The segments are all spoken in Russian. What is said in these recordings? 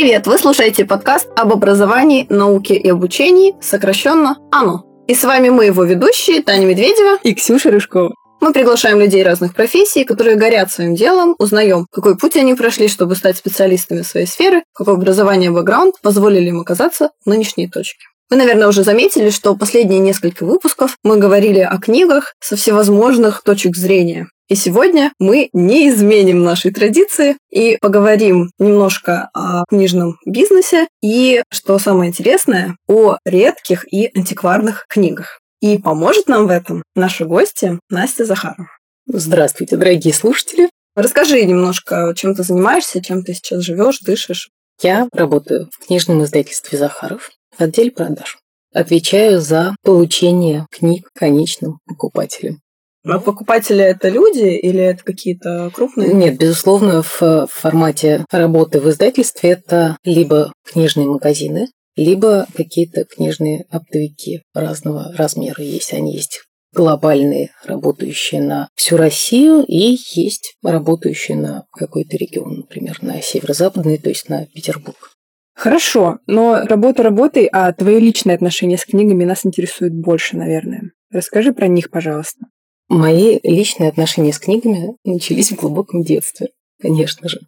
Привет! Вы слушаете подкаст об образовании, науке и обучении, сокращенно АНО. И с вами мы, его ведущие, Таня Медведева и Ксюша Рыжкова. Мы приглашаем людей разных профессий, которые горят своим делом, узнаем, какой путь они прошли, чтобы стать специалистами своей сферы, какое образование и бэкграунд позволили им оказаться в нынешней точке. Вы, наверное, уже заметили, что последние несколько выпусков мы говорили о книгах со всевозможных точек зрения. И сегодня мы не изменим нашей традиции и поговорим немножко о книжном бизнесе и, что самое интересное, о редких и антикварных книгах. И поможет нам в этом наша гостья Настя Захарова. Здравствуйте, дорогие слушатели. Расскажи немножко, чем ты занимаешься, чем ты сейчас живешь, дышишь. Я работаю в книжном издательстве Захаров в отделе продаж. Отвечаю за получение книг конечным покупателям. А покупатели это люди или это какие-то крупные? Нет, безусловно, в формате работы в издательстве это либо книжные магазины, либо какие-то книжные оптовики разного размера есть. Они есть глобальные, работающие на всю Россию, и есть работающие на какой-то регион, например, на северо-западный, то есть на Петербург. Хорошо, но работа работой, а твои личные отношения с книгами нас интересуют больше, наверное. Расскажи про них, пожалуйста. Мои личные отношения с книгами начались в глубоком детстве, конечно же.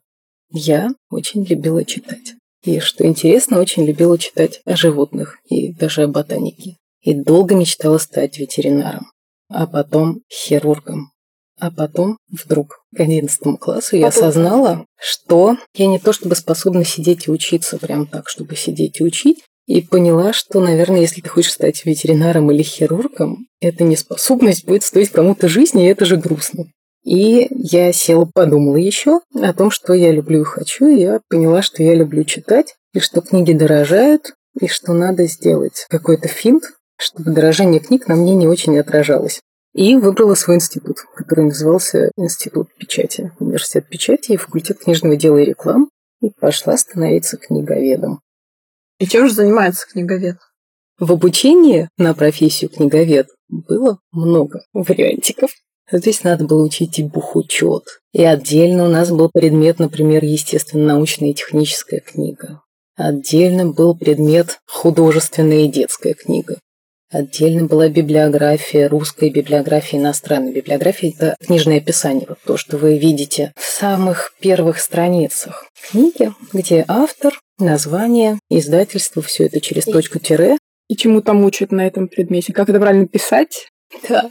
Я очень любила читать. И, что интересно, очень любила читать о животных и даже о ботанике. И долго мечтала стать ветеринаром, а потом хирургом. А потом вдруг к 11 классу я осознала, что я не то чтобы способна сидеть и учиться прям так, чтобы сидеть и учить, и поняла, что, наверное, если ты хочешь стать ветеринаром или хирургом, эта неспособность будет стоить кому-то жизни, и это же грустно. И я села, подумала еще о том, что я люблю и хочу, и я поняла, что я люблю читать, и что книги дорожают, и что надо сделать какой-то финт, чтобы дорожание книг на мне не очень отражалось. И выбрала свой институт, который назывался Институт печати, Университет печати и факультет книжного дела и реклам, и пошла становиться книговедом. И чем же занимается книговед? В обучении на профессию книговед было много вариантиков. Здесь надо было учить и бухучет. И отдельно у нас был предмет, например, естественно-научная и техническая книга. Отдельно был предмет художественная и детская книга. Отдельно была библиография, русская библиография, иностранная библиография. Это книжное описание, вот то, что вы видите в самых первых страницах книги, где автор, название, издательство, все это через точку тире. И чему там учат на этом предмете? Как это правильно писать? Да.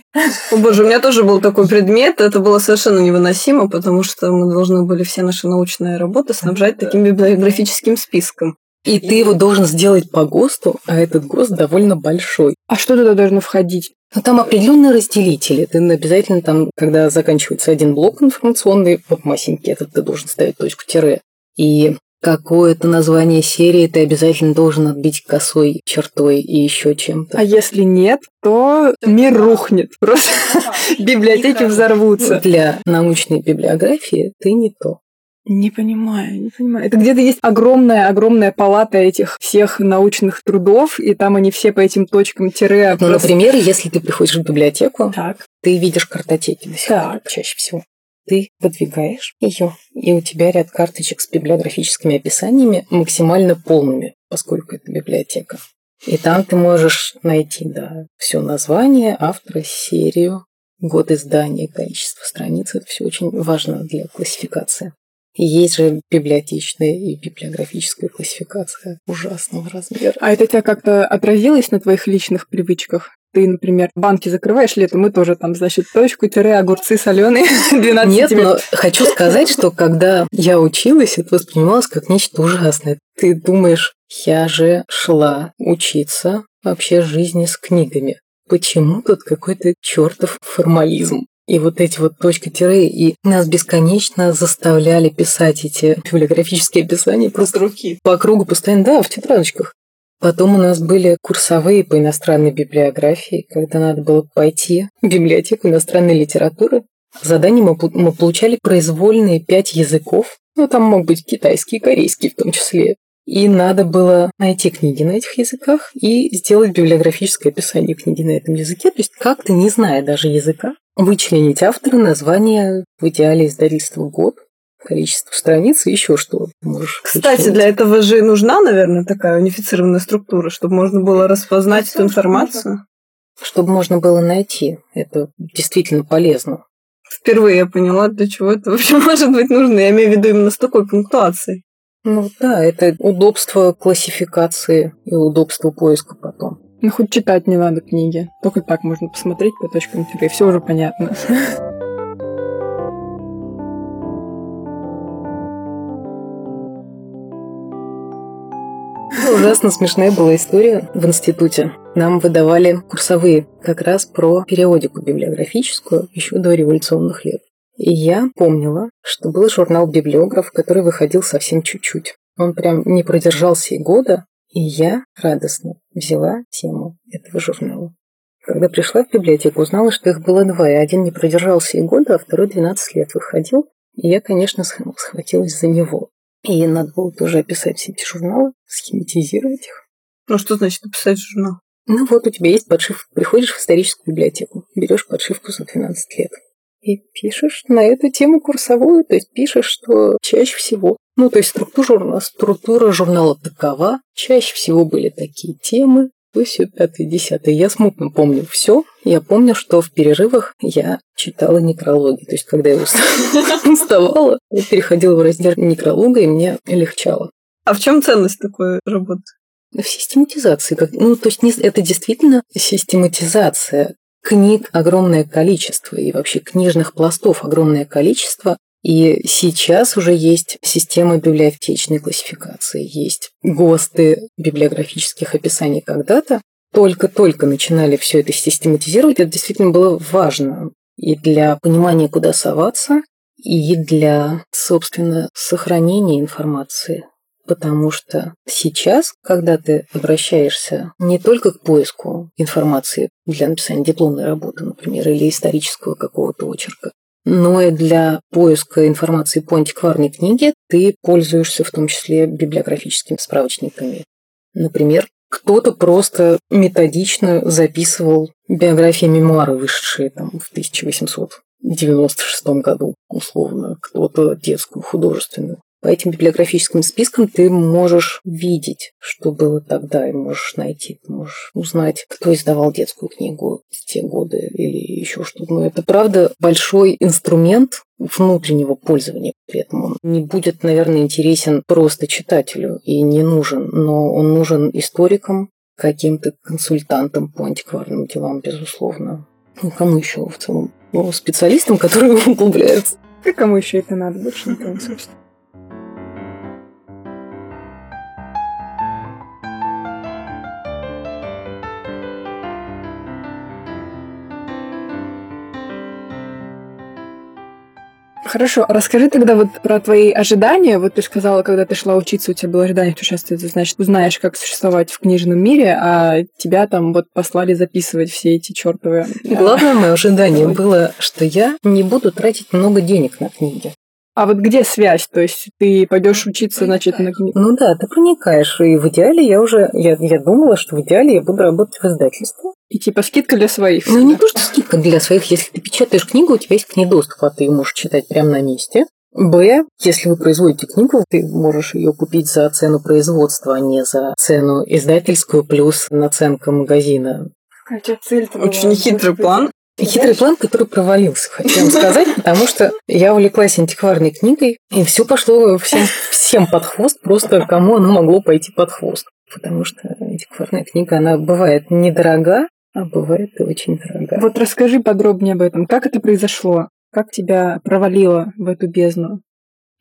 О боже, у меня тоже был такой предмет. Это было совершенно невыносимо, потому что мы должны были все наши научные работы снабжать таким библиографическим списком. И ты его должен сделать по ГОСТу, а этот ГОСТ довольно большой. А что туда должно входить? Ну, там определенные разделители. Ты обязательно там, когда заканчивается один блок информационный, вот масенький этот, ты должен ставить точку тире. И какое-то название серии ты обязательно должен отбить косой чертой и еще чем-то. А если нет, то мир рухнет. Просто библиотеки взорвутся. Для научной библиографии ты не то. Не понимаю, не понимаю. Это где-то есть огромная-огромная палата этих всех научных трудов, и там они все по этим точкам тире. Ну, просто... например, если ты приходишь в библиотеку, так. ты видишь картотеки до сих пор чаще всего. Ты подвигаешь ее, и у тебя ряд карточек с библиографическими описаниями максимально полными, поскольку это библиотека. И там ты можешь найти, да, все название, автора, серию, год издания, количество страниц. Это все очень важно для классификации. Есть же библиотечная и библиографическая классификация ужасного размера. А это тебя как-то отразилось на твоих личных привычках? Ты, например, банки закрываешь летом, мы тоже там, значит, точку, тире, огурцы соленые 12 Нет, но хочу сказать, что когда я училась, это воспринималось как нечто ужасное. Ты думаешь, я же шла учиться вообще жизни с книгами. Почему тут какой-то чертов формализм? И вот эти вот точка тире, и нас бесконечно заставляли писать эти библиографические описания просто руки по кругу постоянно, да, в тетрадочках. Потом у нас были курсовые по иностранной библиографии, когда надо было пойти в библиотеку иностранной литературы. Задание мы, мы получали произвольные пять языков, ну там мог быть китайский, корейский в том числе. И надо было найти книги на этих языках и сделать библиографическое описание книги на этом языке. То есть как-то, не зная даже языка, вычленить автора, название, в идеале издательства год, количество страниц и еще что можешь. Кстати, вычленить. для этого же нужна, наверное, такая унифицированная структура, чтобы можно было распознать эту информацию. Чтобы можно было найти. Это действительно полезно. Впервые я поняла, для чего это вообще может быть нужно. Я имею в виду именно с такой пунктуацией. Ну да, это удобство классификации и удобство поиска потом. Ну, хоть читать не надо книги. Только так можно посмотреть по точкам тире, и все уже понятно. Ужасно смешная была история в институте. Нам выдавали курсовые как раз про периодику библиографическую еще до революционных лет. И я помнила, что был журнал «Библиограф», который выходил совсем чуть-чуть. Он прям не продержался и года, и я радостно взяла тему этого журнала. Когда пришла в библиотеку, узнала, что их было два, и один не продержался и года, а второй 12 лет выходил. И я, конечно, схватилась за него. И надо было тоже описать все эти журналы, схематизировать их. Ну, что значит написать журнал? Ну вот у тебя есть подшивка. Приходишь в историческую библиотеку, берешь подшивку за 12 лет. И пишешь на эту тему курсовую, то есть пишешь, что чаще всего ну, то есть структура, журнала, структура журнала такова. Чаще всего были такие темы. То все пятое, десятое. Я смутно помню все. Я помню, что в перерывах я читала некрологи. То есть, когда я уставала, я переходила в раздел некролога, и мне легчало. А в чем ценность такой работы? В систематизации. Ну, то есть, это действительно систематизация. Книг огромное количество, и вообще книжных пластов огромное количество. И сейчас уже есть система библиотечной классификации, есть ГОСТы библиографических описаний когда-то. Только-только начинали все это систематизировать, это действительно было важно и для понимания, куда соваться, и для, собственно, сохранения информации. Потому что сейчас, когда ты обращаешься не только к поиску информации для написания дипломной работы, например, или исторического какого-то очерка, но и для поиска информации по антикварной книге ты пользуешься в том числе библиографическими справочниками. Например, кто-то просто методично записывал биографии мемуары, вышедшие там в 1896 году, условно, кто-то детскую, художественную. По этим библиографическим спискам ты можешь видеть, что было тогда, и можешь найти, можешь узнать, кто издавал детскую книгу в те годы или еще что-то. Но это, правда, большой инструмент внутреннего пользования. При этом он не будет, наверное, интересен просто читателю и не нужен, но он нужен историкам, каким-то консультантам по антикварным делам, безусловно. Ну, кому еще в целом? Ну, специалистам, которые углубляются. И кому еще это надо? Больше никому, собственно. Хорошо, расскажи тогда вот про твои ожидания. Вот ты сказала, когда ты шла учиться, у тебя было ожидание, что сейчас ты, значит, узнаешь, как существовать в книжном мире, а тебя там вот послали записывать все эти чертовы... Главное мое ожидание было, что я не буду тратить много денег на книги. А вот где связь? То есть ты пойдешь учиться, значит, на книгу? Ну да, ты проникаешь. И в идеале я уже, я, я думала, что в идеале я буду работать в издательстве. И типа скидка для своих. Ну не то, что скидка для своих. Если ты печатаешь книгу, у тебя есть к ней доступ, а ты ее можешь читать прямо на месте. Б, если вы производите книгу, ты можешь ее купить за цену производства, а не за цену издательскую плюс наценка магазина. Какая цель Очень хитрый план. Хитрый план, который провалился, хочу вам сказать, потому что я увлеклась антикварной книгой, и все пошло всем, всем под хвост, просто кому оно могло пойти под хвост. Потому что антикварная книга, она бывает недорога, а бывает и очень дорога. Вот расскажи подробнее об этом. Как это произошло? Как тебя провалило в эту бездну?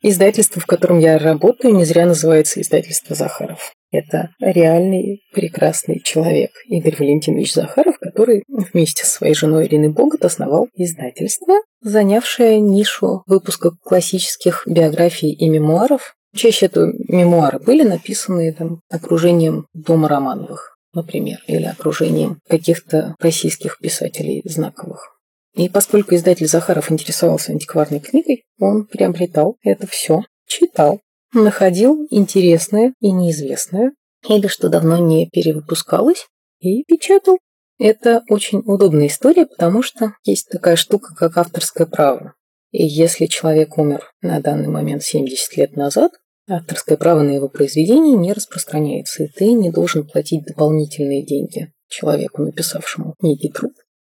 Издательство, в котором я работаю, не зря называется издательство Захаров. Это реальный прекрасный человек Игорь Валентинович Захаров, который вместе со своей женой Ириной Богот основал издательство, занявшее нишу выпуска классических биографий и мемуаров. Чаще это мемуары были написаны там, окружением Дома Романовых, например, или окружением каких-то российских писателей знаковых. И поскольку издатель Захаров интересовался антикварной книгой, он приобретал это все, читал, находил интересное и неизвестное, или что давно не перевыпускалось, и печатал. Это очень удобная история, потому что есть такая штука, как авторское право. И если человек умер на данный момент 70 лет назад, авторское право на его произведение не распространяется, и ты не должен платить дополнительные деньги человеку, написавшему некий труд.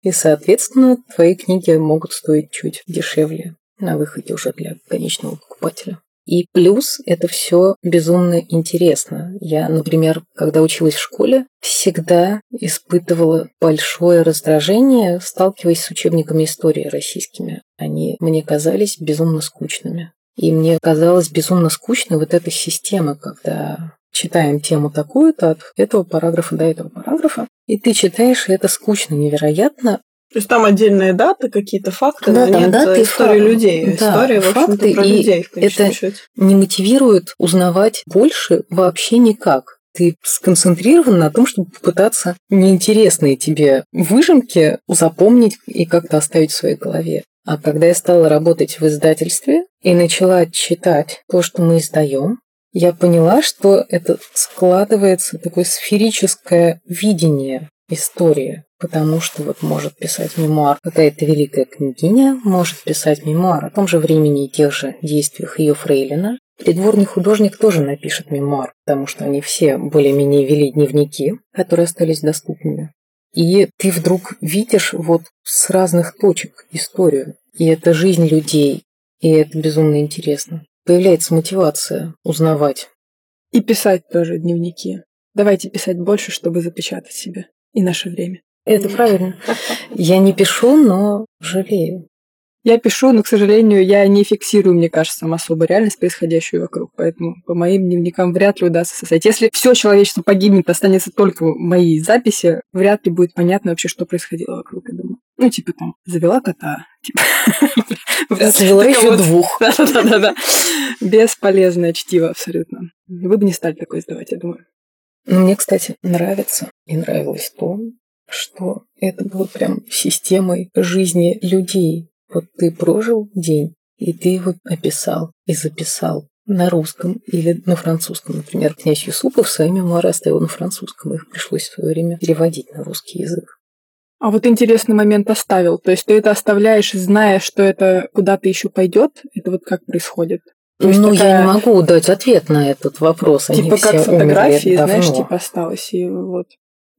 И, соответственно, твои книги могут стоить чуть дешевле на выходе уже для конечного покупателя. И плюс это все безумно интересно. Я, например, когда училась в школе, всегда испытывала большое раздражение, сталкиваясь с учебниками истории российскими. Они мне казались безумно скучными. И мне казалось безумно скучной вот эта система, когда читаем тему такую-то от этого параграфа до этого параграфа, и ты читаешь, и это скучно невероятно, то есть там отдельные даты, какие-то факты, да, но там нет даты, истории факты. людей. Да, История, в факты, про и людей, в это- счете. не мотивирует узнавать больше вообще никак. Ты сконцентрирован на том, чтобы попытаться неинтересные тебе выжимки запомнить и как-то оставить в своей голове. А когда я стала работать в издательстве и начала читать то, что мы издаем, я поняла, что это складывается такое сферическое видение истории. Потому что вот может писать мемуар какая-то великая княгиня, может писать мемуар о том же времени и тех же действиях ее фрейлина. Придворный художник тоже напишет мемуар, потому что они все более-менее вели дневники, которые остались доступными. И ты вдруг видишь вот с разных точек историю. И это жизнь людей, и это безумно интересно. Появляется мотивация узнавать. И писать тоже дневники. Давайте писать больше, чтобы запечатать себя и наше время. Это правильно. Я не пишу, но жалею. Я пишу, но, к сожалению, я не фиксирую, мне кажется, там особо реальность, происходящую вокруг. Поэтому по моим дневникам вряд ли удастся составить. Если все человечество погибнет, останется только мои записи, вряд ли будет понятно вообще, что происходило вокруг, я думаю. Ну, типа там, завела кота. Типа. Завела еще двух. Да-да-да. Бесполезное чтиво абсолютно. Вы бы не стали такое издавать, я думаю. Но мне, кстати, нравится и нравилось то, что это было прям системой жизни людей. Вот ты прожил день, и ты его описал и записал на русском или на французском. Например, князь Юсупов свои мемуары оставил на французском, их пришлось в свое время переводить на русский язык. А вот интересный момент оставил. То есть ты это оставляешь, зная, что это куда-то еще пойдет. Это вот как происходит? То есть ну, я такая- не могу дать ответ на этот вопрос. Они Типа все как фотографии, знаешь, давно. типа осталось. И вот.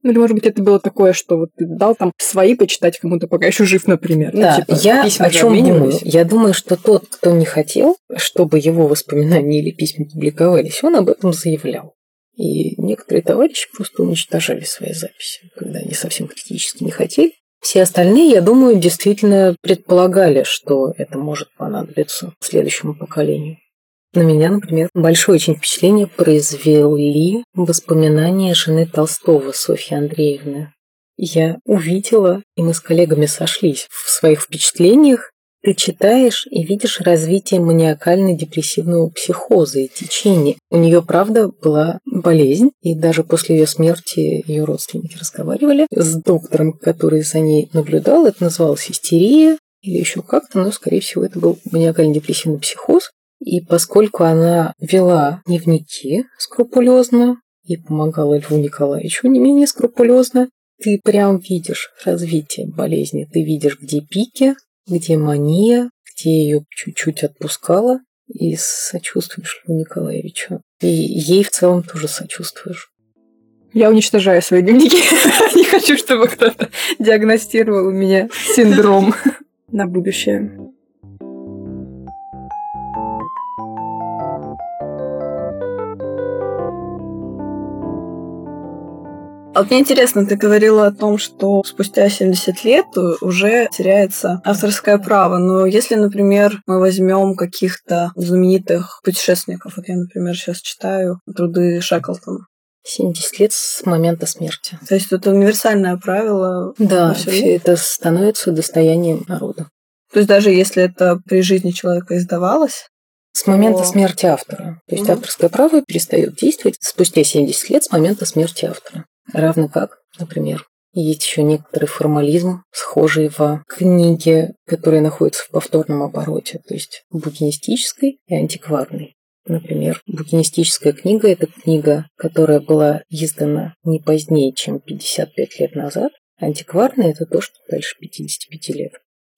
Ну, или, может быть, это было такое, что вот ты дал там свои почитать кому-то, пока еще жив, например. Ну, Да, типа, я о чем думаю? Я думаю, что тот, кто не хотел, чтобы его воспоминания или письма публиковались, он об этом заявлял. И некоторые товарищи просто уничтожали свои записи, когда они совсем критически не хотели. Все остальные, я думаю, действительно предполагали, что это может понадобиться следующему поколению. На меня, например, большое очень впечатление произвели воспоминания жены Толстого Софьи Андреевны. Я увидела, и мы с коллегами сошлись в своих впечатлениях. Ты читаешь и видишь развитие маниакально-депрессивного психоза и течения. У нее, правда, была болезнь, и даже после ее смерти ее родственники разговаривали с доктором, который за ней наблюдал. Это называлось истерия или еще как-то, но, скорее всего, это был маниакально-депрессивный психоз. И поскольку она вела дневники скрупулезно и помогала Льву Николаевичу не менее скрупулезно, ты прям видишь развитие болезни. Ты видишь, где пики, где мания, где ее чуть-чуть отпускала, и сочувствуешь Льву Николаевичу. И ей в целом тоже сочувствуешь. Я уничтожаю свои дневники. Не хочу, чтобы кто-то диагностировал у меня синдром на будущее. Вот мне интересно, ты говорила о том, что спустя 70 лет уже теряется авторское право. Но если, например, мы возьмем каких-то знаменитых путешественников, вот я, например, сейчас читаю труды Шеклтона. 70 лет с момента смерти. То есть это универсальное правило. Да, все это становится достоянием народа. То есть даже если это при жизни человека издавалось, С момента О. смерти автора. То есть Мгм. авторское право перестает действовать спустя 70 лет с момента смерти автора. Равно как, например, есть еще некоторый формализм, схожий в книге, которые находятся в повторном обороте, то есть букинистической и антикварной. Например, букинистическая книга – это книга, которая была издана не позднее, чем 55 лет назад. Антикварная – это то, что дальше 55 лет.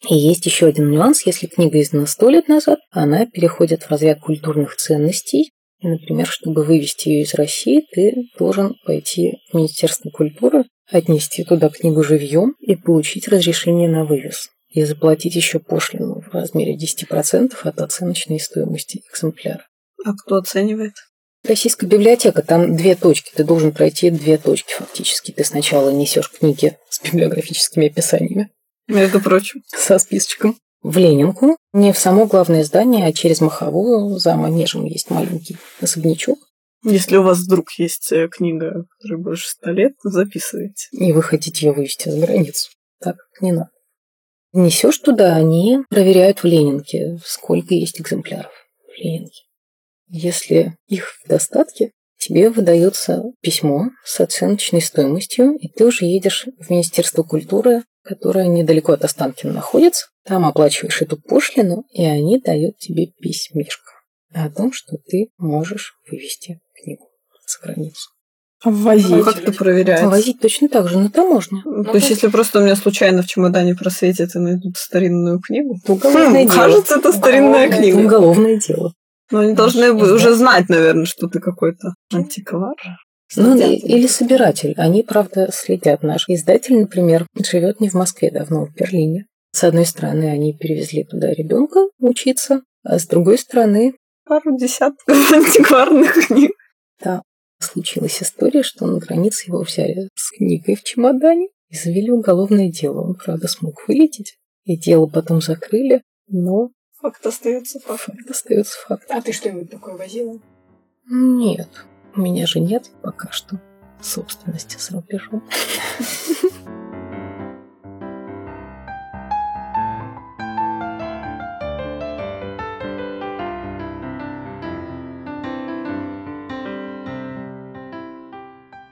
И есть еще один нюанс. Если книга издана сто лет назад, она переходит в разряд культурных ценностей. И, например, чтобы вывести ее из России, ты должен пойти в Министерство культуры, отнести туда книгу живьем и получить разрешение на вывез. И заплатить еще пошлину в размере 10% от оценочной стоимости экземпляра. А кто оценивает? Российская библиотека, там две точки. Ты должен пройти две точки фактически. Ты сначала несешь книги с библиографическими описаниями. Между прочим. Со списочком. В Ленинку. Не в само главное здание, а через Маховую за манежем есть маленький особнячок. Если у вас вдруг есть э, книга, которая больше ста лет, записывайте. И вы хотите ее вывести за границу. Так не надо. Несешь туда, они проверяют в Ленинке, сколько есть экземпляров в Ленинке. Если их в достатке, тебе выдается письмо с оценочной стоимостью, и ты уже едешь в Министерство культуры, которое недалеко от Останкина находится. Там оплачиваешь эту пошлину, и они дают тебе письмишко о том, что ты можешь вывести книгу за границу. А ввозить? Ну, как это проверяется? Ввозить точно так же на таможне. Ну, то есть, если просто у меня случайно в чемодане просветят и найдут старинную книгу, то уголовное хм, дело. Кажется, это старинная уголовное, книга. Это уголовное дело. Но они должны бы уже знать, наверное, что ты какой-то антиквар. Ну, или собиратель. Они, правда, следят. Наш издатель, например, живет не в Москве давно, в Берлине. С одной стороны, они перевезли туда ребенка учиться, а с другой стороны... Пару десятков антикварных книг. Да. Случилась история, что на границе его взяли с книгой в чемодане и завели уголовное дело. Он, правда, смог вылететь, и дело потом закрыли, но Факт остается факт. Факт остается факт. А ты что-нибудь такое возила? Нет. У меня же нет пока что собственности с рубежом.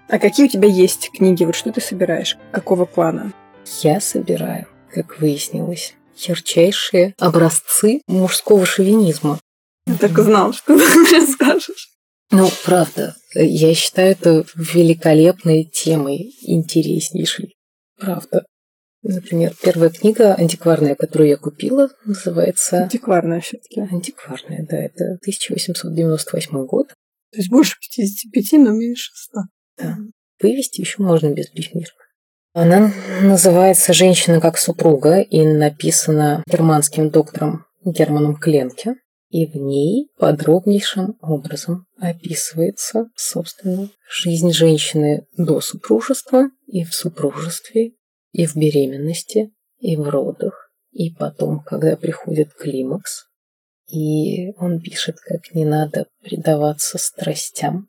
А какие у тебя есть книги? Вот что ты собираешь? Какого плана? Я собираю, как выяснилось, ярчайшие образцы мужского шовинизма. Я так и знал, что ты мне скажешь. Ну, правда, я считаю это великолепной темой, интереснейшей. Правда. Например, первая книга антикварная, которую я купила, называется... Антикварная все таки Антикварная, да, это 1898 год. То есть больше 55, но меньше 100. Да. Вывести еще можно без бифмирка. Она называется «Женщина как супруга» и написана германским доктором Германом Кленке. И в ней подробнейшим образом описывается, собственно, жизнь женщины до супружества и в супружестве, и в беременности, и в родах, и потом, когда приходит климакс. И он пишет, как не надо предаваться страстям,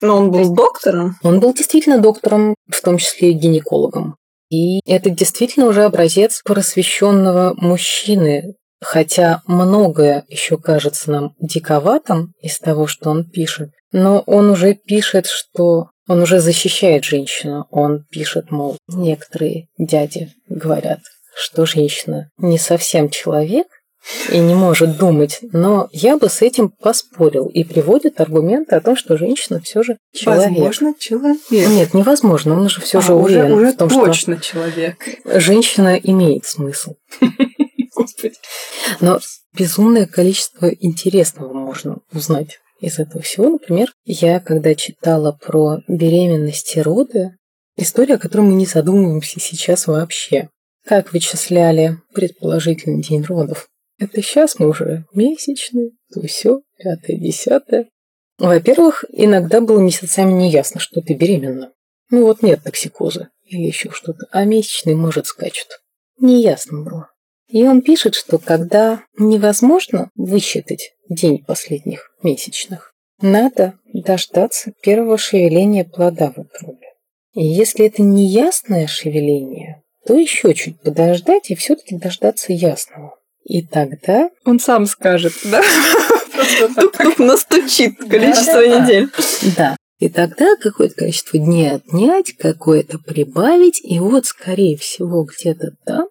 но он был доктором? Он был действительно доктором, в том числе и гинекологом. И это действительно уже образец просвещенного мужчины, хотя многое еще кажется нам диковатым из того, что он пишет, но он уже пишет, что он уже защищает женщину. Он пишет, мол, некоторые дяди говорят, что женщина не совсем человек, и не может думать. Но я бы с этим поспорил и приводит аргументы о том, что женщина все же человек. Возможно, человек. Нет, невозможно. Он же все а, же уже, уверен уже в том, точно что человек. женщина имеет смысл. Господи. Но безумное количество интересного можно узнать из этого всего. Например, я когда читала про беременность и роды, история, о которой мы не задумываемся сейчас вообще. Как вычисляли предположительный день родов? Это сейчас мы уже месячные, то все, пятое, десятое. Во-первых, иногда было месяцами неясно, что ты беременна. Ну вот нет токсикоза или еще что-то, а месячные, может, скачут. Неясно было. И он пишет, что когда невозможно высчитать день последних месячных, надо дождаться первого шевеления плода в утробе. И если это неясное шевеление, то еще чуть подождать и все-таки дождаться ясного. И тогда... Он сам скажет, да? Тук-тук настучит количество недель. Да. И тогда какое-то количество дней отнять, какое-то прибавить, и вот, скорее всего, где-то там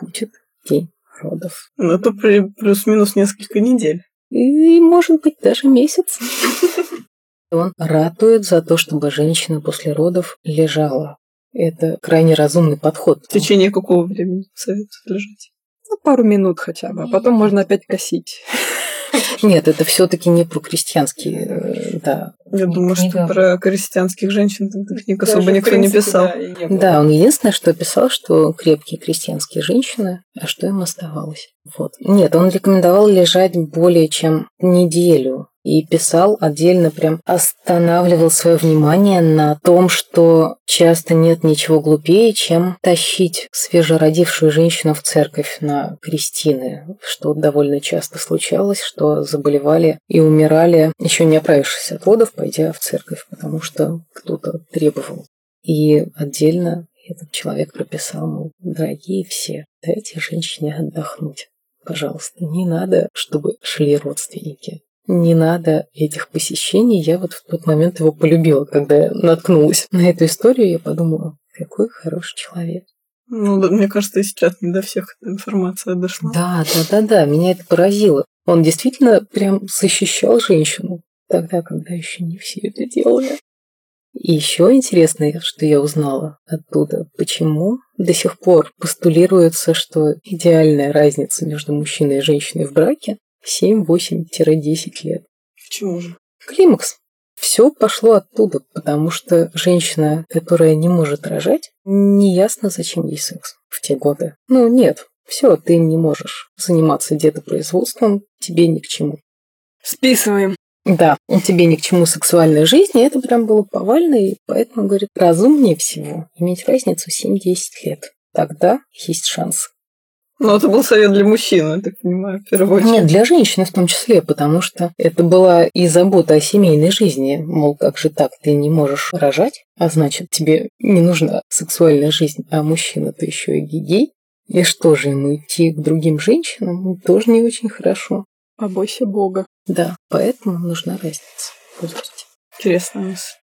будет день родов. Ну, это плюс-минус несколько недель. И, может быть, даже месяц. Он ратует за то, чтобы женщина после родов лежала. Это крайне разумный подход. В течение какого времени советуют лежать? Ну, пару минут хотя бы, а потом можно опять косить. Нет, это все-таки не про крестьянские, э, да. Я думаю, что про крестьянских женщин книг особо никто не писал. Да, он единственное, что писал, что крепкие крестьянские женщины, а что им оставалось. Вот. Нет, он рекомендовал лежать более чем неделю. И писал отдельно, прям останавливал свое внимание на том, что часто нет ничего глупее, чем тащить свежеродившую женщину в церковь на крестины, что довольно часто случалось, что заболевали и умирали, еще не оправившись от родов, пойдя в церковь, потому что кто-то требовал. И отдельно этот человек прописал, мол, дорогие все, дайте женщине отдохнуть. Пожалуйста, не надо, чтобы шли родственники. Не надо этих посещений. Я вот в тот момент его полюбила, когда я наткнулась на эту историю. Я подумала, какой хороший человек. Ну, да, мне кажется, и сейчас не до всех эта информация дошла. Да, да, да, да, меня это поразило. Он действительно прям защищал женщину тогда, когда еще не все это делали. И еще интересно, что я узнала оттуда, почему до сих пор постулируется, что идеальная разница между мужчиной и женщиной в браке 7-8-10 лет. Почему же? Климакс. Все пошло оттуда, потому что женщина, которая не может рожать, неясно, зачем ей секс в те годы. Ну, нет, все, ты не можешь заниматься детопроизводством, тебе ни к чему. Списываем. Да, тебе ни к чему сексуальная жизнь, и это прям было повально, и поэтому, говорит, разумнее всего иметь разницу 7-10 лет. Тогда есть шанс. Ну, это был совет для мужчин, я так понимаю, в первую очередь. Нет, для женщины в том числе, потому что это была и забота о семейной жизни. Мол, как же так, ты не можешь рожать, а значит, тебе не нужна сексуальная жизнь, а мужчина-то еще и гей. И что же ему идти к другим женщинам? Ну, Тоже не очень хорошо. Побойся Бога. Да, поэтому нужна разница в возрасте. Интересная мысль.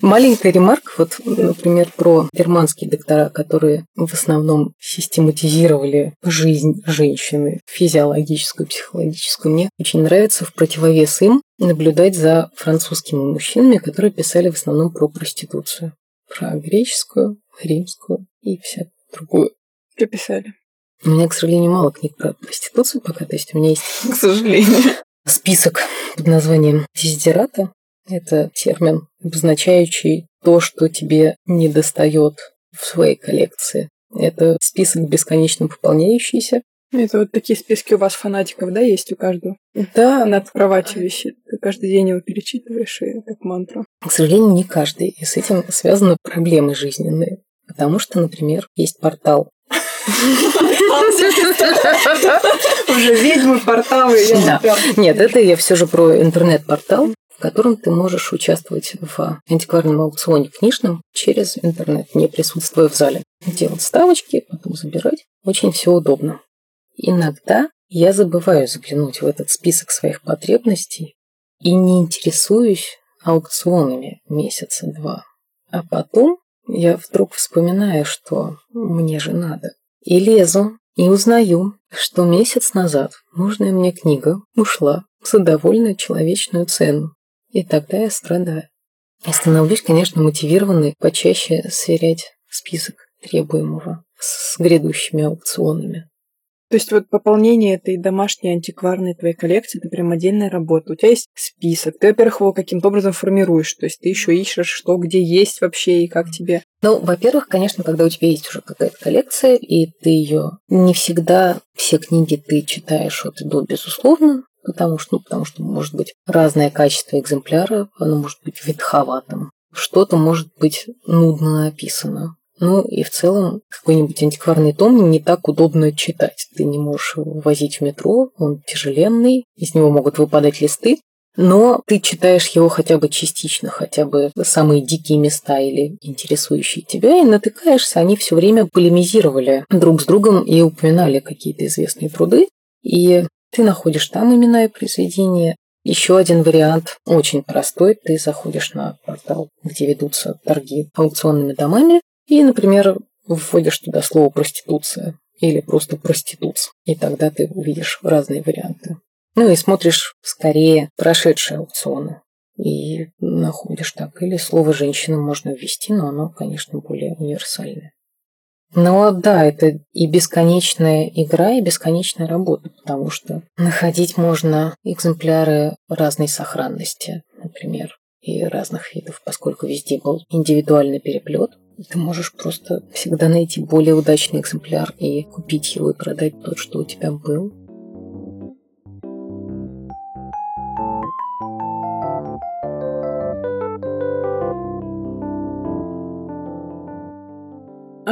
Маленькая ремарка, вот, например, про германские доктора, которые в основном систематизировали жизнь женщины, физиологическую, психологическую. Мне очень нравится в противовес им наблюдать за французскими мужчинами, которые писали в основном про проституцию. Про греческую, римскую и всякую другую. Приписали. У меня, к сожалению, мало книг про проституцию пока, то есть у меня есть К сожалению. список под названием «Дезидерата». Это термин, обозначающий то, что тебе не достает в своей коллекции. Это список бесконечно пополняющийся. Это вот такие списки у вас фанатиков, да, есть у каждого? Да, Над кроватью висит. Ты каждый день его перечитываешь и как мантру. к сожалению, не каждый. И с этим связаны проблемы жизненные. Потому что, например, есть портал. Уже ведьмы, порталы. Нет, это я все же про интернет-портал, в котором ты можешь участвовать в антикварном аукционе книжном через интернет, не присутствуя в зале. Делать ставочки, потом забирать. Очень все удобно. Иногда я забываю заглянуть в этот список своих потребностей и не интересуюсь аукционами месяца два. А потом я вдруг вспоминаю, что мне же надо. И лезу, и узнаю, что месяц назад нужная мне книга ушла за довольно человечную цену. И тогда я страдаю. И становлюсь, конечно, мотивированной почаще сверять список требуемого с грядущими аукционами. То есть вот пополнение этой домашней антикварной твоей коллекции, это прям отдельная работа. У тебя есть список. Ты, во-первых, его каким-то образом формируешь. То есть ты еще ищешь, что где есть вообще и как тебе. Ну, во-первых, конечно, когда у тебя есть уже какая-то коллекция, и ты ее не всегда все книги ты читаешь от и до, безусловно, потому что, ну, потому что может быть разное качество экземпляра, оно может быть ветховатым, что-то может быть нудно написано. Ну и в целом какой-нибудь антикварный том не так удобно читать. Ты не можешь его возить в метро, он тяжеленный, из него могут выпадать листы, но ты читаешь его хотя бы частично, хотя бы самые дикие места или интересующие тебя, и натыкаешься, они все время полемизировали друг с другом и упоминали какие-то известные труды, и ты находишь там имена и произведения. Еще один вариант, очень простой, ты заходишь на портал, где ведутся торги аукционными домами, и, например, вводишь туда слово «проституция» или просто «проституц», и тогда ты увидишь разные варианты. Ну и смотришь скорее прошедшие аукционы и находишь так. Или слово «женщина» можно ввести, но оно, конечно, более универсальное. Но да, это и бесконечная игра, и бесконечная работа, потому что находить можно экземпляры разной сохранности, например, и разных видов, поскольку везде был индивидуальный переплет. Ты можешь просто всегда найти более удачный экземпляр и купить его и продать тот, что у тебя был.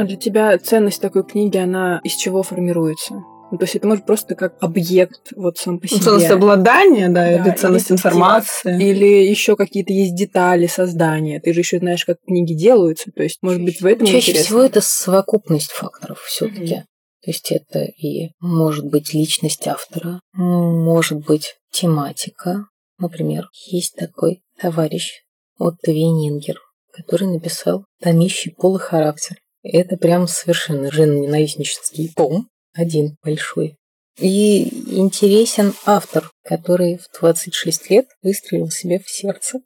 А для тебя ценность такой книги, она из чего формируется? Ну, то есть это может просто как объект вот сам по себе. Ценность обладания, да, Да, или ценность или информации. Или еще какие-то есть детали создания. Ты же еще знаешь, как книги делаются. То есть, может быть, в этом Чаще интересно. всего это совокупность факторов все-таки. Мгм. То есть это и может быть личность автора, может быть тематика. Например, есть такой товарищ Отто Вейнингер, который написал «Томящий пол и характер». Это прям совершенно женоненавистнический том, один большой. И интересен автор, который в 26 лет выстрелил себе в сердце.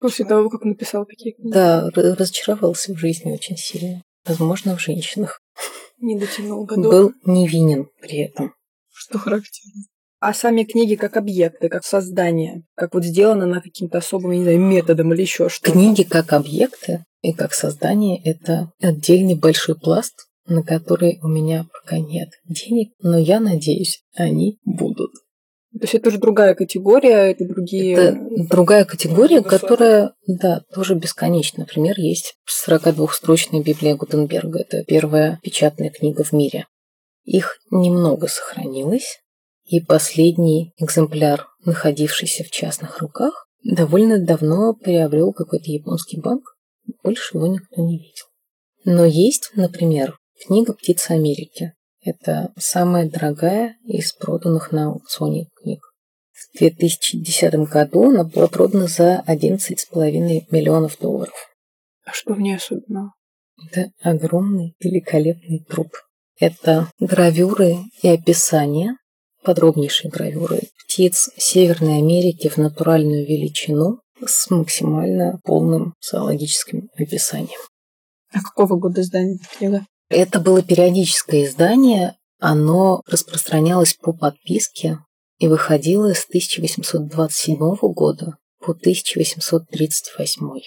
После того, как написал такие книги. Да, разочаровался в жизни очень сильно. Возможно, в женщинах. Не дотянул годов. Был невинен при этом. Что характерно. А сами книги как объекты, как создание, как вот сделано на каким-то особым, не знаю, методом или еще что-то. Книги как объекты и как создание – это отдельный большой пласт, на который у меня пока нет денег, но я надеюсь, они будут. То есть это уже другая категория, это другие... Это другая категория, Высокие. которая, да, тоже бесконечна. Например, есть 42-строчная Библия Гутенберга. Это первая печатная книга в мире. Их немного сохранилось, и последний экземпляр, находившийся в частных руках, довольно давно приобрел какой-то японский банк. Больше его никто не видел. Но есть, например, книга «Птица Америки». Это самая дорогая из проданных на аукционе книг. В 2010 году она была продана за 11,5 миллионов долларов. А что в ней особенного? Это огромный, великолепный труд. Это гравюры и описания, подробнейшие гравюры птиц Северной Америки в натуральную величину с максимально полным зоологическим описанием. А какого года издания эта книга? Это было периодическое издание, оно распространялось по подписке и выходило с 1827 года по 1838.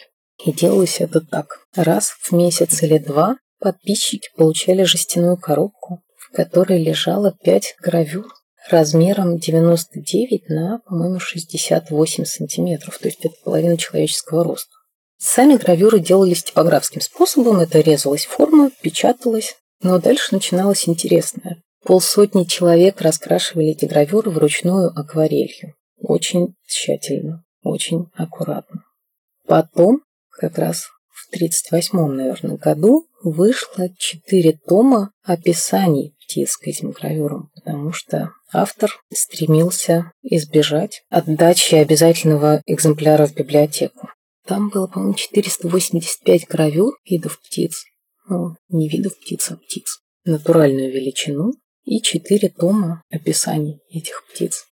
И делалось это так. Раз в месяц или два подписчики получали жестяную коробку, в которой лежало 5 гравюр размером 99 на, по-моему, 68 сантиметров, то есть это половина человеческого роста. Сами гравюры делались типографским способом, это резалась форма, печаталось, но дальше начиналось интересное. Полсотни человек раскрашивали эти гравюры вручную акварелью. Очень тщательно, очень аккуратно. Потом, как раз в 1938, наверное, году, вышло четыре тома описаний птиц к этим гравюрам, потому что автор стремился избежать отдачи обязательного экземпляра в библиотеку. Там было, по-моему, 485 гравюр видов птиц. Ну, не видов птиц, а птиц. Натуральную величину и четыре тома описаний этих птиц.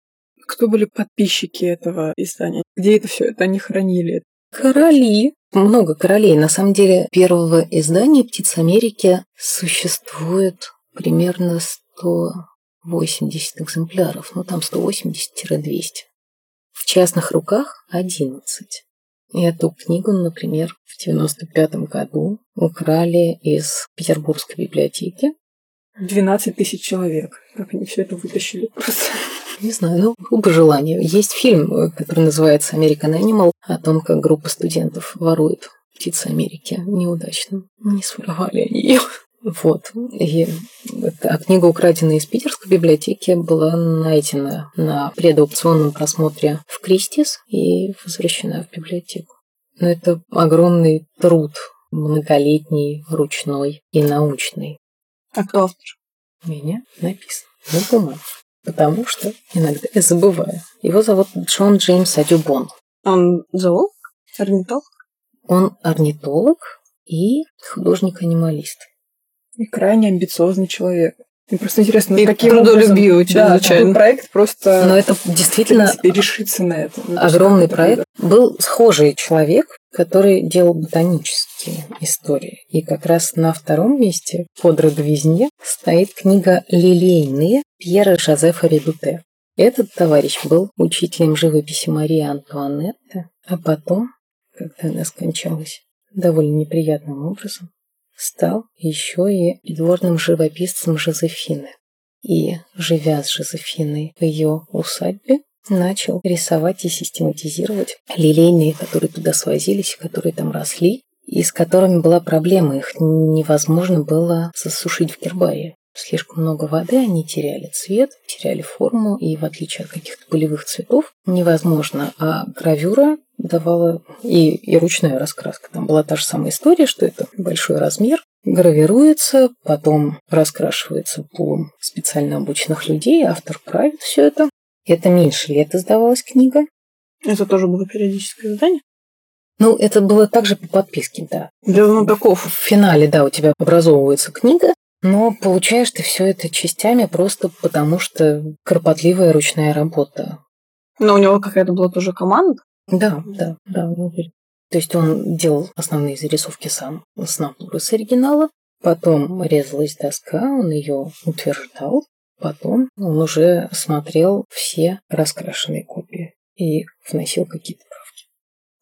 Кто были подписчики этого издания? Где это все это они хранили? Короли. Много королей. На самом деле, первого издания «Птиц Америки» существует примерно 180 экземпляров. Ну, там 180-200. В частных руках 11. И эту книгу, например, в 95 году украли из Петербургской библиотеки. 12 тысяч человек. Как они все это вытащили просто. Не знаю, ну, по желанию. Есть фильм, который называется «American Animal», о том, как группа студентов ворует птицы Америки. Неудачно. Не своровали они ее. Вот. И эта- а книга, украденная из Питерской библиотеки, была найдена на предаукционном просмотре в Кристис и возвращена в библиотеку. Но это огромный труд, многолетний, ручной и научный. А кто автор? Меня написано на бумаге. Потому что иногда я забываю. Его зовут Джон Джеймс Адюбон. Он зоолог? Орнитолог? Он орнитолог и художник-анималист. И крайне амбициозный человек. Мне просто интересно, И каким трудолюбивый образом- да, чрезвычайно. такой проект просто Но это действительно решиться на это. Ну, огромный это проект. Был схожий человек, который делал ботанические истории. И как раз на втором месте под Родовизне стоит книга «Лилейные» Пьера Жозефа Редуте. Этот товарищ был учителем живописи Марии Антуанетты, а потом, когда она скончалась довольно неприятным образом, стал еще и придворным живописцем Жозефины. И, живя с Жозефиной в ее усадьбе, начал рисовать и систематизировать лилейные, которые туда свозились, которые там росли, и с которыми была проблема. Их невозможно было засушить в гербарии. Слишком много воды, они теряли цвет, теряли форму, и в отличие от каких-то полевых цветов, невозможно. А гравюра давала и, и ручная раскраска. Там была та же самая история, что это большой размер, гравируется, потом раскрашивается пулом специально обученных людей, автор правит все это. Это меньше лет издавалась книга. Это тоже было периодическое издание? Ну, это было также по подписке, да. Для знатоков. В финале, да, у тебя образовывается книга, но получаешь ты все это частями просто потому, что кропотливая ручная работа. Но у него какая-то была тоже команда. Да, да, да. То есть он делал основные зарисовки сам с натуры с оригинала, потом резалась доска, он ее утверждал, потом он уже смотрел все раскрашенные копии и вносил какие-то правки.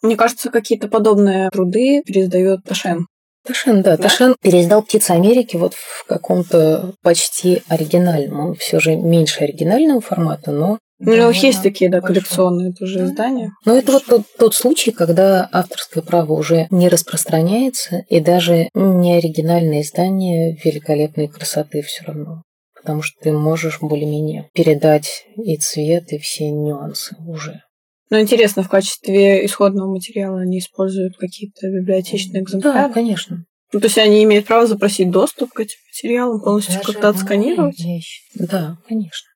Мне кажется, какие-то подобные труды переиздает Ташен. Ташен, да, Да? Ташен переиздал «Птицы Америки» вот в каком-то почти оригинальном. Он все же меньше оригинального формата, но... Ну, у него довольно есть такие, да, большой. коллекционные тоже Да. издания. Но это вот тот, тот случай, когда авторское право уже не распространяется, и даже не оригинальное издание великолепной красоты все равно. Потому что ты можешь более-менее передать и цвет, и все нюансы уже. Но интересно, в качестве исходного материала они используют какие-то библиотечные Да, экземпляры? конечно. Ну, то есть они имеют право запросить доступ к этим материалам, полностью как-то отсканировать? вещь. Да, конечно.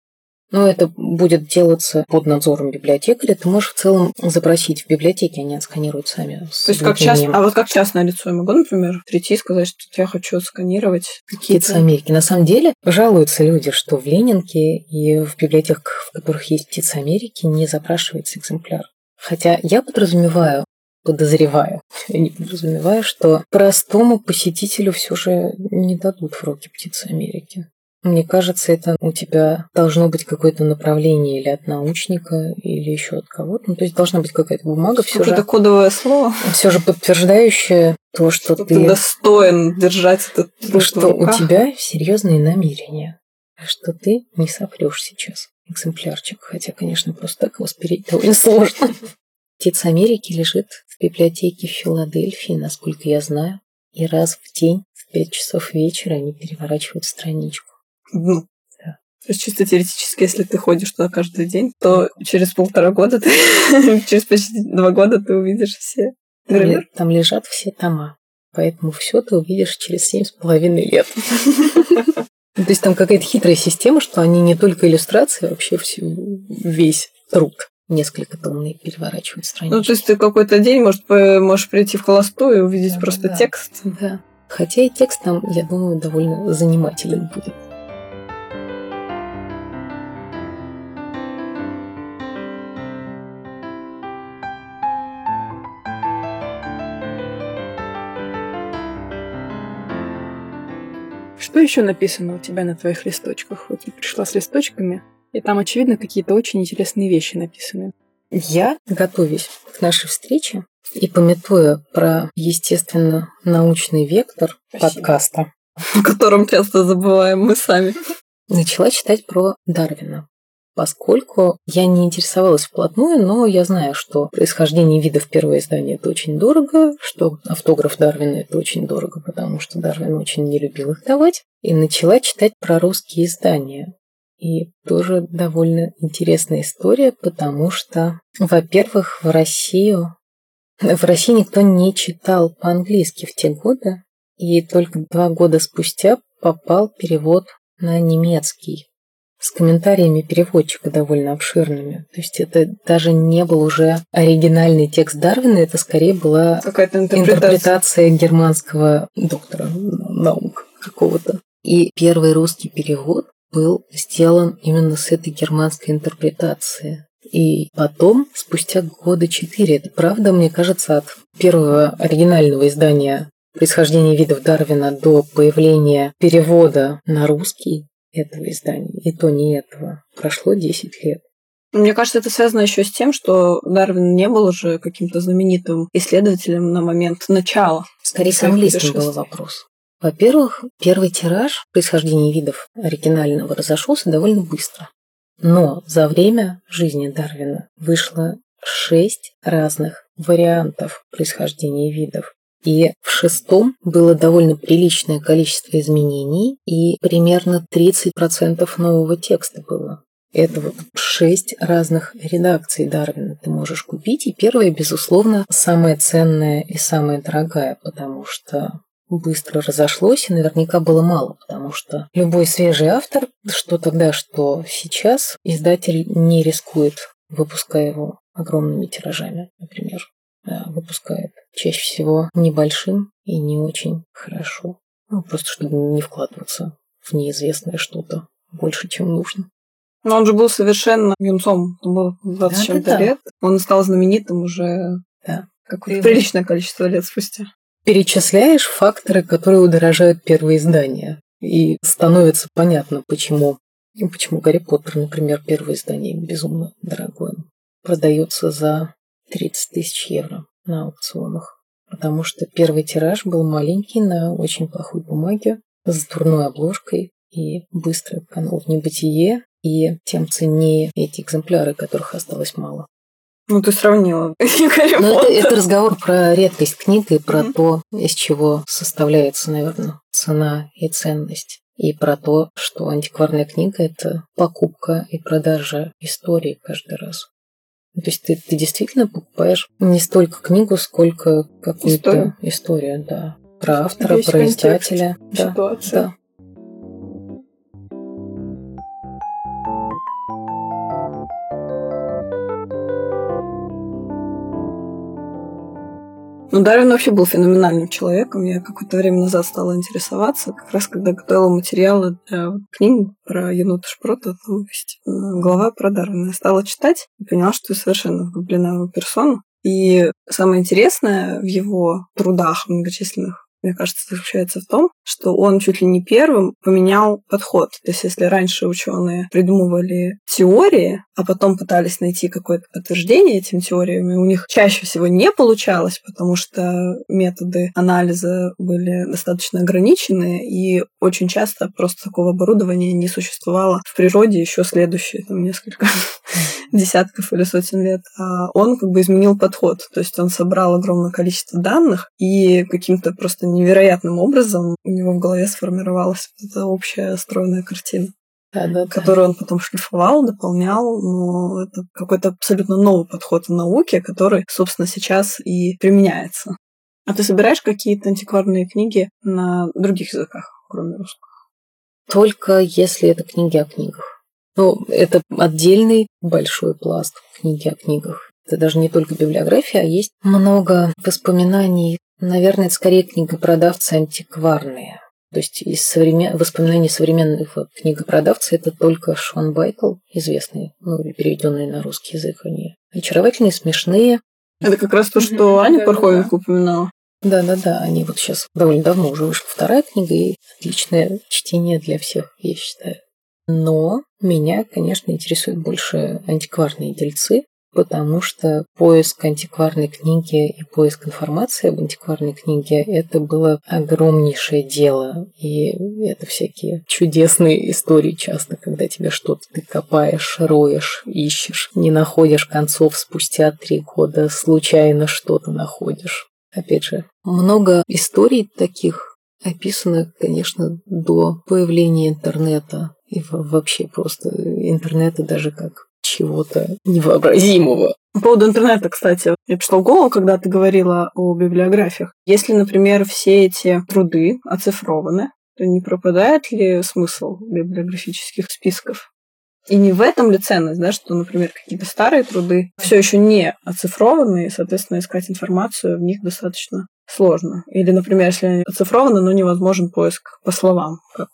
Но это будет делаться под надзором библиотекаря. Ты можешь в целом запросить в библиотеке, они отсканируют сами. То есть как соблюдением а вот как частное лицо я могу, например, прийти и сказать, что я хочу отсканировать Птицы какие-то... Америки. На самом деле жалуются люди, что в Ленинке и в библиотеках, в которых есть птицы Америки, не запрашивается экземпляр. Хотя я подразумеваю, подозреваю, не подразумеваю, что простому посетителю все же не дадут в руки птицы Америки. Мне кажется, это у тебя должно быть какое-то направление или от научника, или еще от кого-то. Ну, то есть должна быть какая-то бумага, все Это же, кодовое слово. все же подтверждающая то, что, Что ты ты достоин держать этот то, труд что у тебя серьезные намерения, что ты не соплешь сейчас экземплярчик, хотя, конечно, просто так его спереть довольно сложно. Птица Америки лежит в библиотеке в Филадельфии, насколько я знаю, и раз в день в пять часов вечера они переворачивают страничку. Ну. То есть чисто теоретически, если ты ходишь туда каждый день, то через полтора года ты, через почти два года ты увидишь все. Там, Например, там лежат все тома, поэтому все ты увидишь через семь с половиной лет. То есть там какая-то хитрая система, что они не только иллюстрации, а вообще всю, весь труд несколько томный переворачивают страницу. Ну, то есть ты какой-то день может, можешь прийти в холостую и увидеть Да, просто да. текст. Да. Хотя и текст там, я думаю, довольно занимателен будет. Что еще написано у тебя на твоих листочках? Вот ты пришла с листочками, и там, очевидно, какие-то очень интересные вещи написаны. Я, готовясь к нашей встрече и пометуя про, естественно, научный вектор Спасибо. подкаста, о котором часто забываем мы сами. начала читать про Дарвина. Поскольку я не интересовалась вплотную, но я знаю, что происхождение видов первое издание это очень дорого, что автограф Дарвина это очень дорого, потому что Дарвин очень не любил их давать. И начала читать про русские издания. И тоже довольно интересная история, потому что, во-первых, в Россию в России никто не читал по-английски в те годы, и только два года спустя попал перевод на немецкий с комментариями переводчика довольно обширными. То есть это даже не был уже оригинальный текст Дарвина, это скорее была Какая-то интерпретация. интерпретация германского доктора наук какого-то. И первый русский перевод был сделан именно с этой германской интерпретации. И потом, спустя года четыре, это правда, мне кажется, от первого оригинального издания «Происхождение видов Дарвина» до появления перевода на русский этого издания, и то не этого, прошло 10 лет. Мне кажется, это связано еще с тем, что Дарвин не был уже каким-то знаменитым исследователем на момент начала. Скорее, с английским был вопрос. Во-первых, первый тираж происхождения видов оригинального разошелся довольно быстро. Но за время жизни Дарвина вышло шесть разных вариантов происхождения видов. И в шестом было довольно приличное количество изменений, и примерно 30% нового текста было. Это вот шесть разных редакций Дарвина ты можешь купить. И первая, безусловно, самая ценная и самая дорогая, потому что быстро разошлось, и наверняка было мало, потому что любой свежий автор, что тогда, что сейчас, издатель не рискует, выпуская его огромными тиражами, например, а выпускает чаще всего небольшим и не очень хорошо. Ну, просто чтобы не вкладываться в неизвестное что-то больше, чем нужно. Но он же был совершенно юнцом, он был 20 да, чем-то да, лет. Он стал знаменитым уже да. какое-то приличное количество лет спустя перечисляешь факторы, которые удорожают первые издания. И становится понятно, почему. Почему Гарри Поттер, например, первое издание безумно дорогое. Продается за 30 тысяч евро на аукционах. Потому что первый тираж был маленький на очень плохой бумаге с дурной обложкой и быстро канул в небытие, и тем ценнее эти экземпляры, которых осталось мало. Ну, ты сравнила. Ну, это, это разговор про редкость книг и про mm-hmm. то, из чего составляется, наверное, цена и ценность. И про то, что антикварная книга – это покупка и продажа истории каждый раз. То есть ты, ты действительно покупаешь не столько книгу, сколько какую-то историю, историю да. Про автора, Весь про издателя. Да, ситуация. Да. Ну, Дарвин вообще был феноменальным человеком. Я какое-то время назад стала интересоваться, как раз когда готовила материалы для книги про енота Шпрота, там есть э, глава про Дарвина. Я стала читать и поняла, что я совершенно влюблена в его персону. И самое интересное в его трудах многочисленных мне кажется, заключается в том, что он чуть ли не первым поменял подход. То есть если раньше ученые придумывали теории, а потом пытались найти какое-то подтверждение этим теориям, и у них чаще всего не получалось, потому что методы анализа были достаточно ограничены, и очень часто просто такого оборудования не существовало в природе еще следующие там, несколько десятков или сотен лет. А он как бы изменил подход. То есть он собрал огромное количество данных, и каким-то просто невероятным образом у него в голове сформировалась вот эта общая стройная картина. Да, да, которую он потом шлифовал, дополнял, но это какой-то абсолютно новый подход в науке, который, собственно, сейчас и применяется. А ты собираешь какие-то антикварные книги на других языках, кроме русского? Только если это книги о книгах. Ну, это отдельный большой пласт книги о книгах. Это даже не только библиография, а есть много воспоминаний. Наверное, это скорее книгопродавцы антикварные. То есть из современ... воспоминаний современных книгопродавцев это только Шон Байтл, известный, ну, переведенный на русский язык. Они очаровательные, смешные. Это как раз то, что Аня Пархоменко упоминала. Да-да-да, они вот сейчас довольно давно уже вышла вторая книга, и отличное чтение для всех, я считаю. Но меня, конечно, интересуют больше антикварные дельцы, потому что поиск антикварной книги и поиск информации об антикварной книге – это было огромнейшее дело. И это всякие чудесные истории часто, когда тебе что-то ты копаешь, роешь, ищешь, не находишь концов спустя три года, случайно что-то находишь. Опять же, много историй таких описано, конечно, до появления интернета и вообще просто интернета даже как чего-то невообразимого. По поводу интернета, кстати, я пришла в голову, когда ты говорила о библиографиях. Если, например, все эти труды оцифрованы, то не пропадает ли смысл библиографических списков? И не в этом ли ценность, да, что, например, какие-то старые труды все еще не оцифрованы, и, соответственно, искать информацию в них достаточно сложно. Или, например, если они оцифрованы, но невозможен поиск по словам, как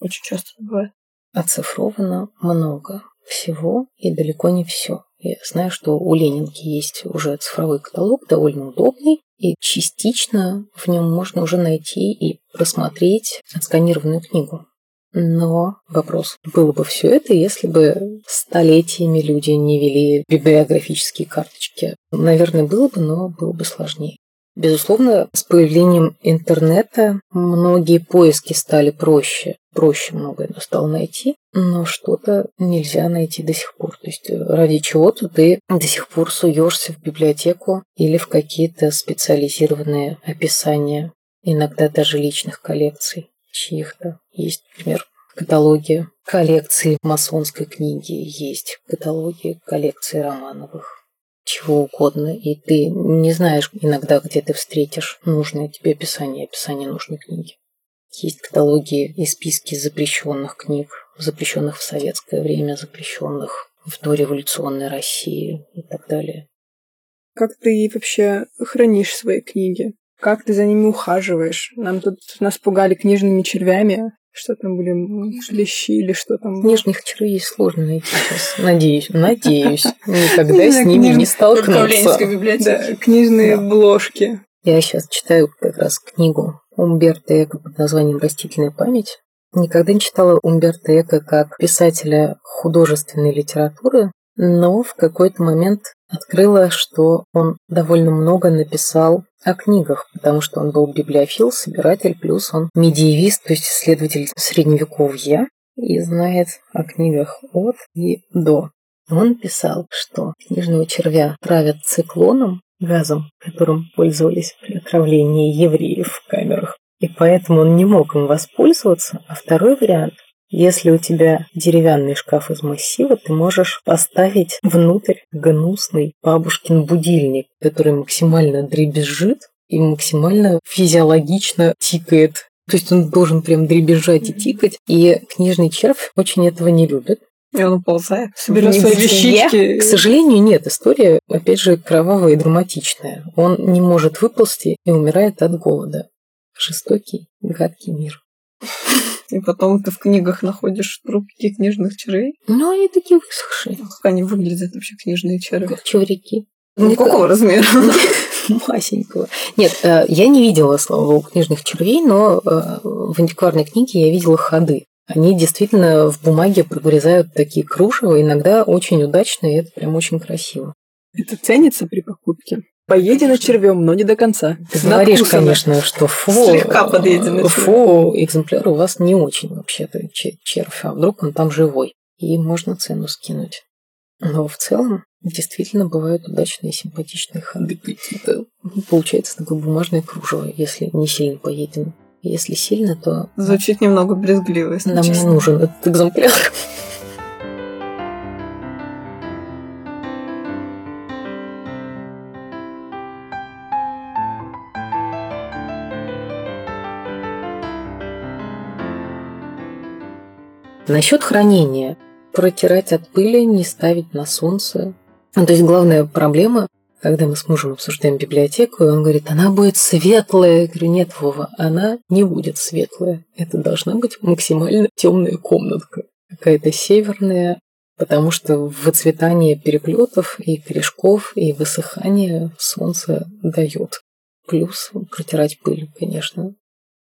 очень часто бывает. Оцифровано много всего и далеко не все. Я знаю, что у Ленинки есть уже цифровой каталог, довольно удобный, и частично в нем можно уже найти и просмотреть отсканированную книгу. Но вопрос, было бы все это, если бы столетиями люди не вели библиографические карточки? Наверное, было бы, но было бы сложнее. Безусловно, с появлением интернета многие поиски стали проще. Проще многое стало найти, но что-то нельзя найти до сих пор. То есть ради чего-то ты до сих пор суешься в библиотеку или в какие-то специализированные описания, иногда даже личных коллекций чьих-то. Есть, например, каталоги коллекции масонской книги, есть каталоги коллекции Романовых чего угодно, и ты не знаешь иногда, где ты встретишь нужное тебе описание, описание нужной книги. Есть каталоги и списки запрещенных книг, запрещенных в советское время, запрещенных в дореволюционной России и так далее. Как ты вообще хранишь свои книги? Как ты за ними ухаживаешь? Нам тут нас пугали книжными червями. Что там были, клещи или что там? Книжных червей сложно найти сейчас. Надеюсь, надеюсь. Никогда с ними не столкнуться. Да, книжные бложки. Я сейчас читаю как раз книгу Умберто Эко под названием «Растительная память». Никогда не читала Умберто Эко как писателя художественной литературы, но в какой-то момент открыла, что он довольно много написал о книгах, потому что он был библиофил, собиратель, плюс он медиевист, то есть исследователь средневековья и знает о книгах от и до. Он писал, что книжного червя травят циклоном, газом, которым пользовались при отравлении евреев в камерах, и поэтому он не мог им воспользоваться. А второй вариант если у тебя деревянный шкаф из массива, ты можешь поставить внутрь гнусный бабушкин будильник, который максимально дребезжит и максимально физиологично тикает. То есть он должен прям дребезжать и тикать. И книжный червь очень этого не любит. И он уползает, соберет свои вещички. К сожалению, нет. История, опять же, кровавая и драматичная. Он не может выползти и умирает от голода. Жестокий, гадкий мир. И потом ты в книгах находишь трупики книжных червей. Ну, они такие высохшие. Как они выглядят вообще, книжные черви? Как чевряки. Ну, какого размера? Масенького. Нет, э, я не видела, слава богу, книжных червей, но э, в антикварной книге я видела ходы. Они действительно в бумаге прорезают такие кружева, иногда очень удачно, и это прям очень красиво. Это ценится при покупке? Поедено червем, но не до конца. Ты говоришь, конечно, что фу, Слегка подъедено фу, экземпляр у вас не очень вообще-то червь, а вдруг он там живой. И можно цену скинуть. Но в целом действительно бывают удачные симпатичные ходы какие-то. Получается такое бумажное кружево, если не сильно поедено. Если сильно, то... Звучит немного брезгливо, если Нам честно. не нужен этот экземпляр. Насчет хранения. Протирать от пыли, не ставить на солнце. Ну, то есть главная проблема, когда мы с мужем обсуждаем библиотеку, и он говорит, она будет светлая. Я говорю, нет, Вова, она не будет светлая. Это должна быть максимально темная комнатка. Какая-то северная, потому что выцветание переплетов и корешков и высыхание солнце дает. Плюс протирать пыль, конечно.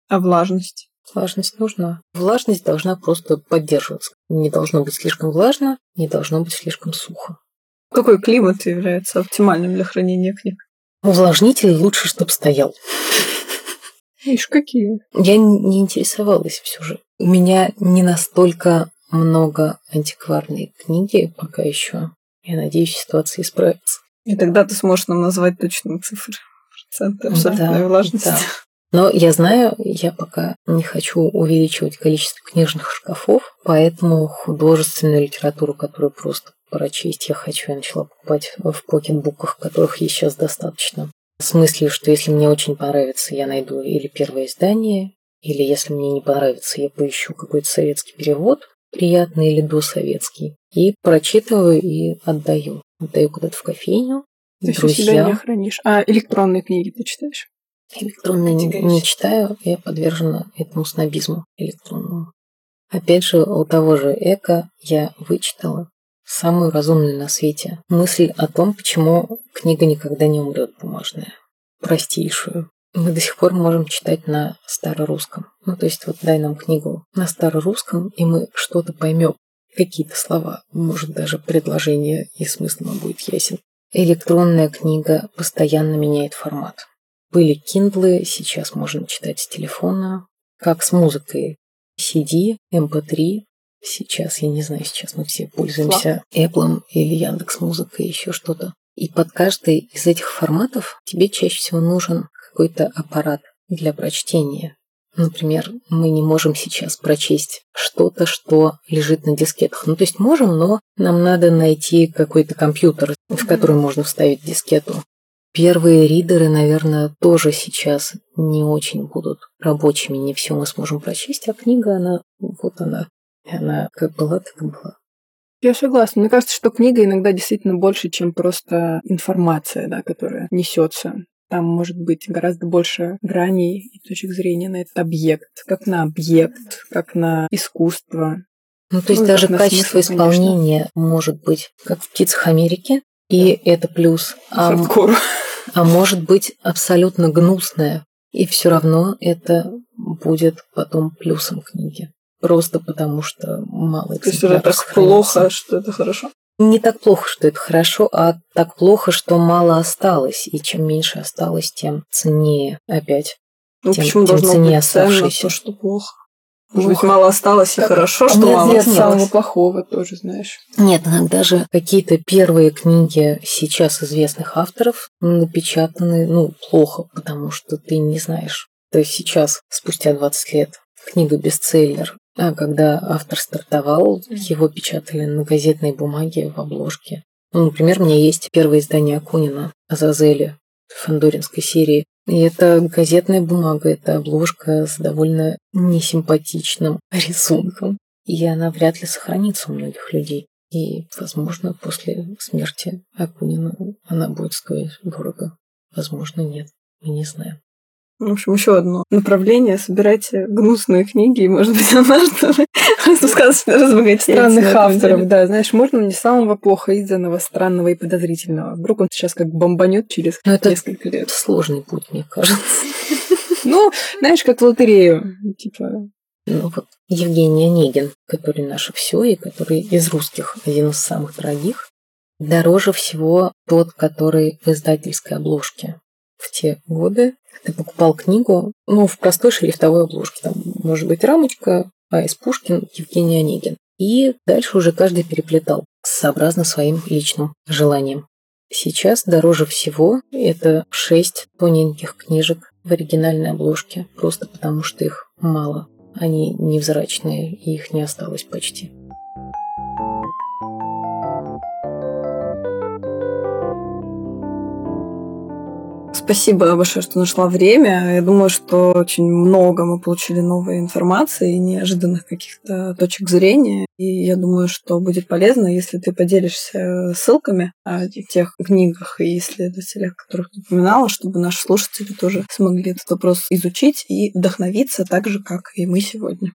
А влажность? Влажность нужна. Влажность должна просто поддерживаться. Не должно быть слишком влажно, не должно быть слишком сухо. Какой климат является оптимальным для хранения книг? Увлажнитель лучше, чтобы стоял. Ишь, какие? Я не интересовалась все же. У меня не настолько много антикварной книги пока еще. Я надеюсь, ситуация исправится. И тогда ты сможешь нам назвать точные цифры. Проценты абсолютной Да, влажности. да. Но я знаю, я пока не хочу увеличивать количество книжных шкафов, поэтому художественную литературу, которую просто прочесть я хочу, я начала покупать в покетбуках, которых есть сейчас достаточно. В смысле, что если мне очень понравится, я найду или первое издание, или если мне не понравится, я поищу какой-то советский перевод, приятный или досоветский, и прочитываю и отдаю. Отдаю куда-то в кофейню, Ты всю себя не хранишь. А электронные книги ты читаешь? Электронные не, не читаю, я подвержена этому снобизму электронному. Опять же, у того же Эко я вычитала самую разумную на свете мысль о том, почему книга никогда не умрет бумажная. Простейшую. Мы до сих пор можем читать на старорусском. Ну, то есть вот дай нам книгу на старорусском, и мы что-то поймем. Какие-то слова, может, даже предложение и смысл нам будет ясен. Электронная книга постоянно меняет формат. Были киндлы, сейчас можно читать с телефона, как с музыкой. CD, MP3, сейчас, я не знаю, сейчас мы все пользуемся Apple или Яндекс Музыкой, еще что-то. И под каждый из этих форматов тебе чаще всего нужен какой-то аппарат для прочтения. Например, мы не можем сейчас прочесть что-то, что лежит на дискетах. Ну, то есть можем, но нам надо найти какой-то компьютер, в который можно вставить дискету. Первые ридеры, наверное, тоже сейчас не очень будут рабочими. Не все мы сможем прочесть, а книга, она, вот она, она как была, так и была. Я согласна. Мне кажется, что книга иногда действительно больше, чем просто информация, да, которая несется. Там может быть гораздо больше граней и точек зрения на этот объект, как на объект, как на искусство. Ну, то есть ну, даже качество смысл, исполнения конечно. может быть как в «Птицах Америки», и да. это плюс. А, а может быть абсолютно гнусное, и все равно это будет потом плюсом книги. Просто потому что мало То есть это так плохо, что это хорошо? Не так плохо, что это хорошо, а так плохо, что мало осталось. И чем меньше осталось, тем ценнее опять. Ну, тем, почему тем должно ценнее быть ценно то, что плохо? Может быть, мало осталось и хорошо, что нет, мало нет, осталось. самого плохого тоже, знаешь. Нет, иногда же какие-то первые книги сейчас известных авторов напечатаны, ну, плохо, потому что ты не знаешь. То есть сейчас, спустя 20 лет, книга бестселлер, а когда автор стартовал, его печатали на газетной бумаге в обложке. Ну, например, у меня есть первое издание Акунина «Азазели» фандоринской серии. И это газетная бумага, это обложка с довольно несимпатичным рисунком. И она вряд ли сохранится у многих людей. И, возможно, после смерти Акунина она будет стоить дорого. Возможно, нет. Мы не знаем. В общем, еще одно направление. Собирайте гнусные книги, и, может быть, однажды сказочно разбогатеете. Странных авторов, да. Знаешь, можно не самого плохо изданного, странного и подозрительного. Вдруг он сейчас как бомбанет через Но несколько лет. сложный путь, мне кажется. Ну, знаешь, как в лотерею. Типа, ну вот Евгений Онегин, который наше все и который из русских один из самых дорогих. Дороже всего тот, который в издательской обложке. В те годы ты покупал книгу, ну, в простой шрифтовой обложке. Там может быть рамочка, А.С. Пушкин, Евгений Онегин. И дальше уже каждый переплетал, сообразно своим личным желанием. Сейчас дороже всего это шесть тоненьких книжек в оригинальной обложке, просто потому что их мало. Они невзрачные, и их не осталось почти. Спасибо большое, что нашла время. Я думаю, что очень много мы получили новой информации, неожиданных каких-то точек зрения. И я думаю, что будет полезно, если ты поделишься ссылками о тех книгах и исследователях, которых ты упоминала, чтобы наши слушатели тоже смогли этот вопрос изучить и вдохновиться так же, как и мы сегодня.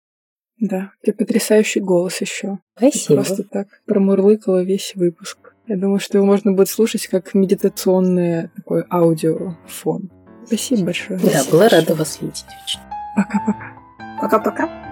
Да, ты потрясающий голос еще. Спасибо. Просто так промурлыкала весь выпуск. Я думаю, что его можно будет слушать как медитационный такой аудиофон. Спасибо большое. Да, была рада вас видеть. Пока-пока. Пока-пока.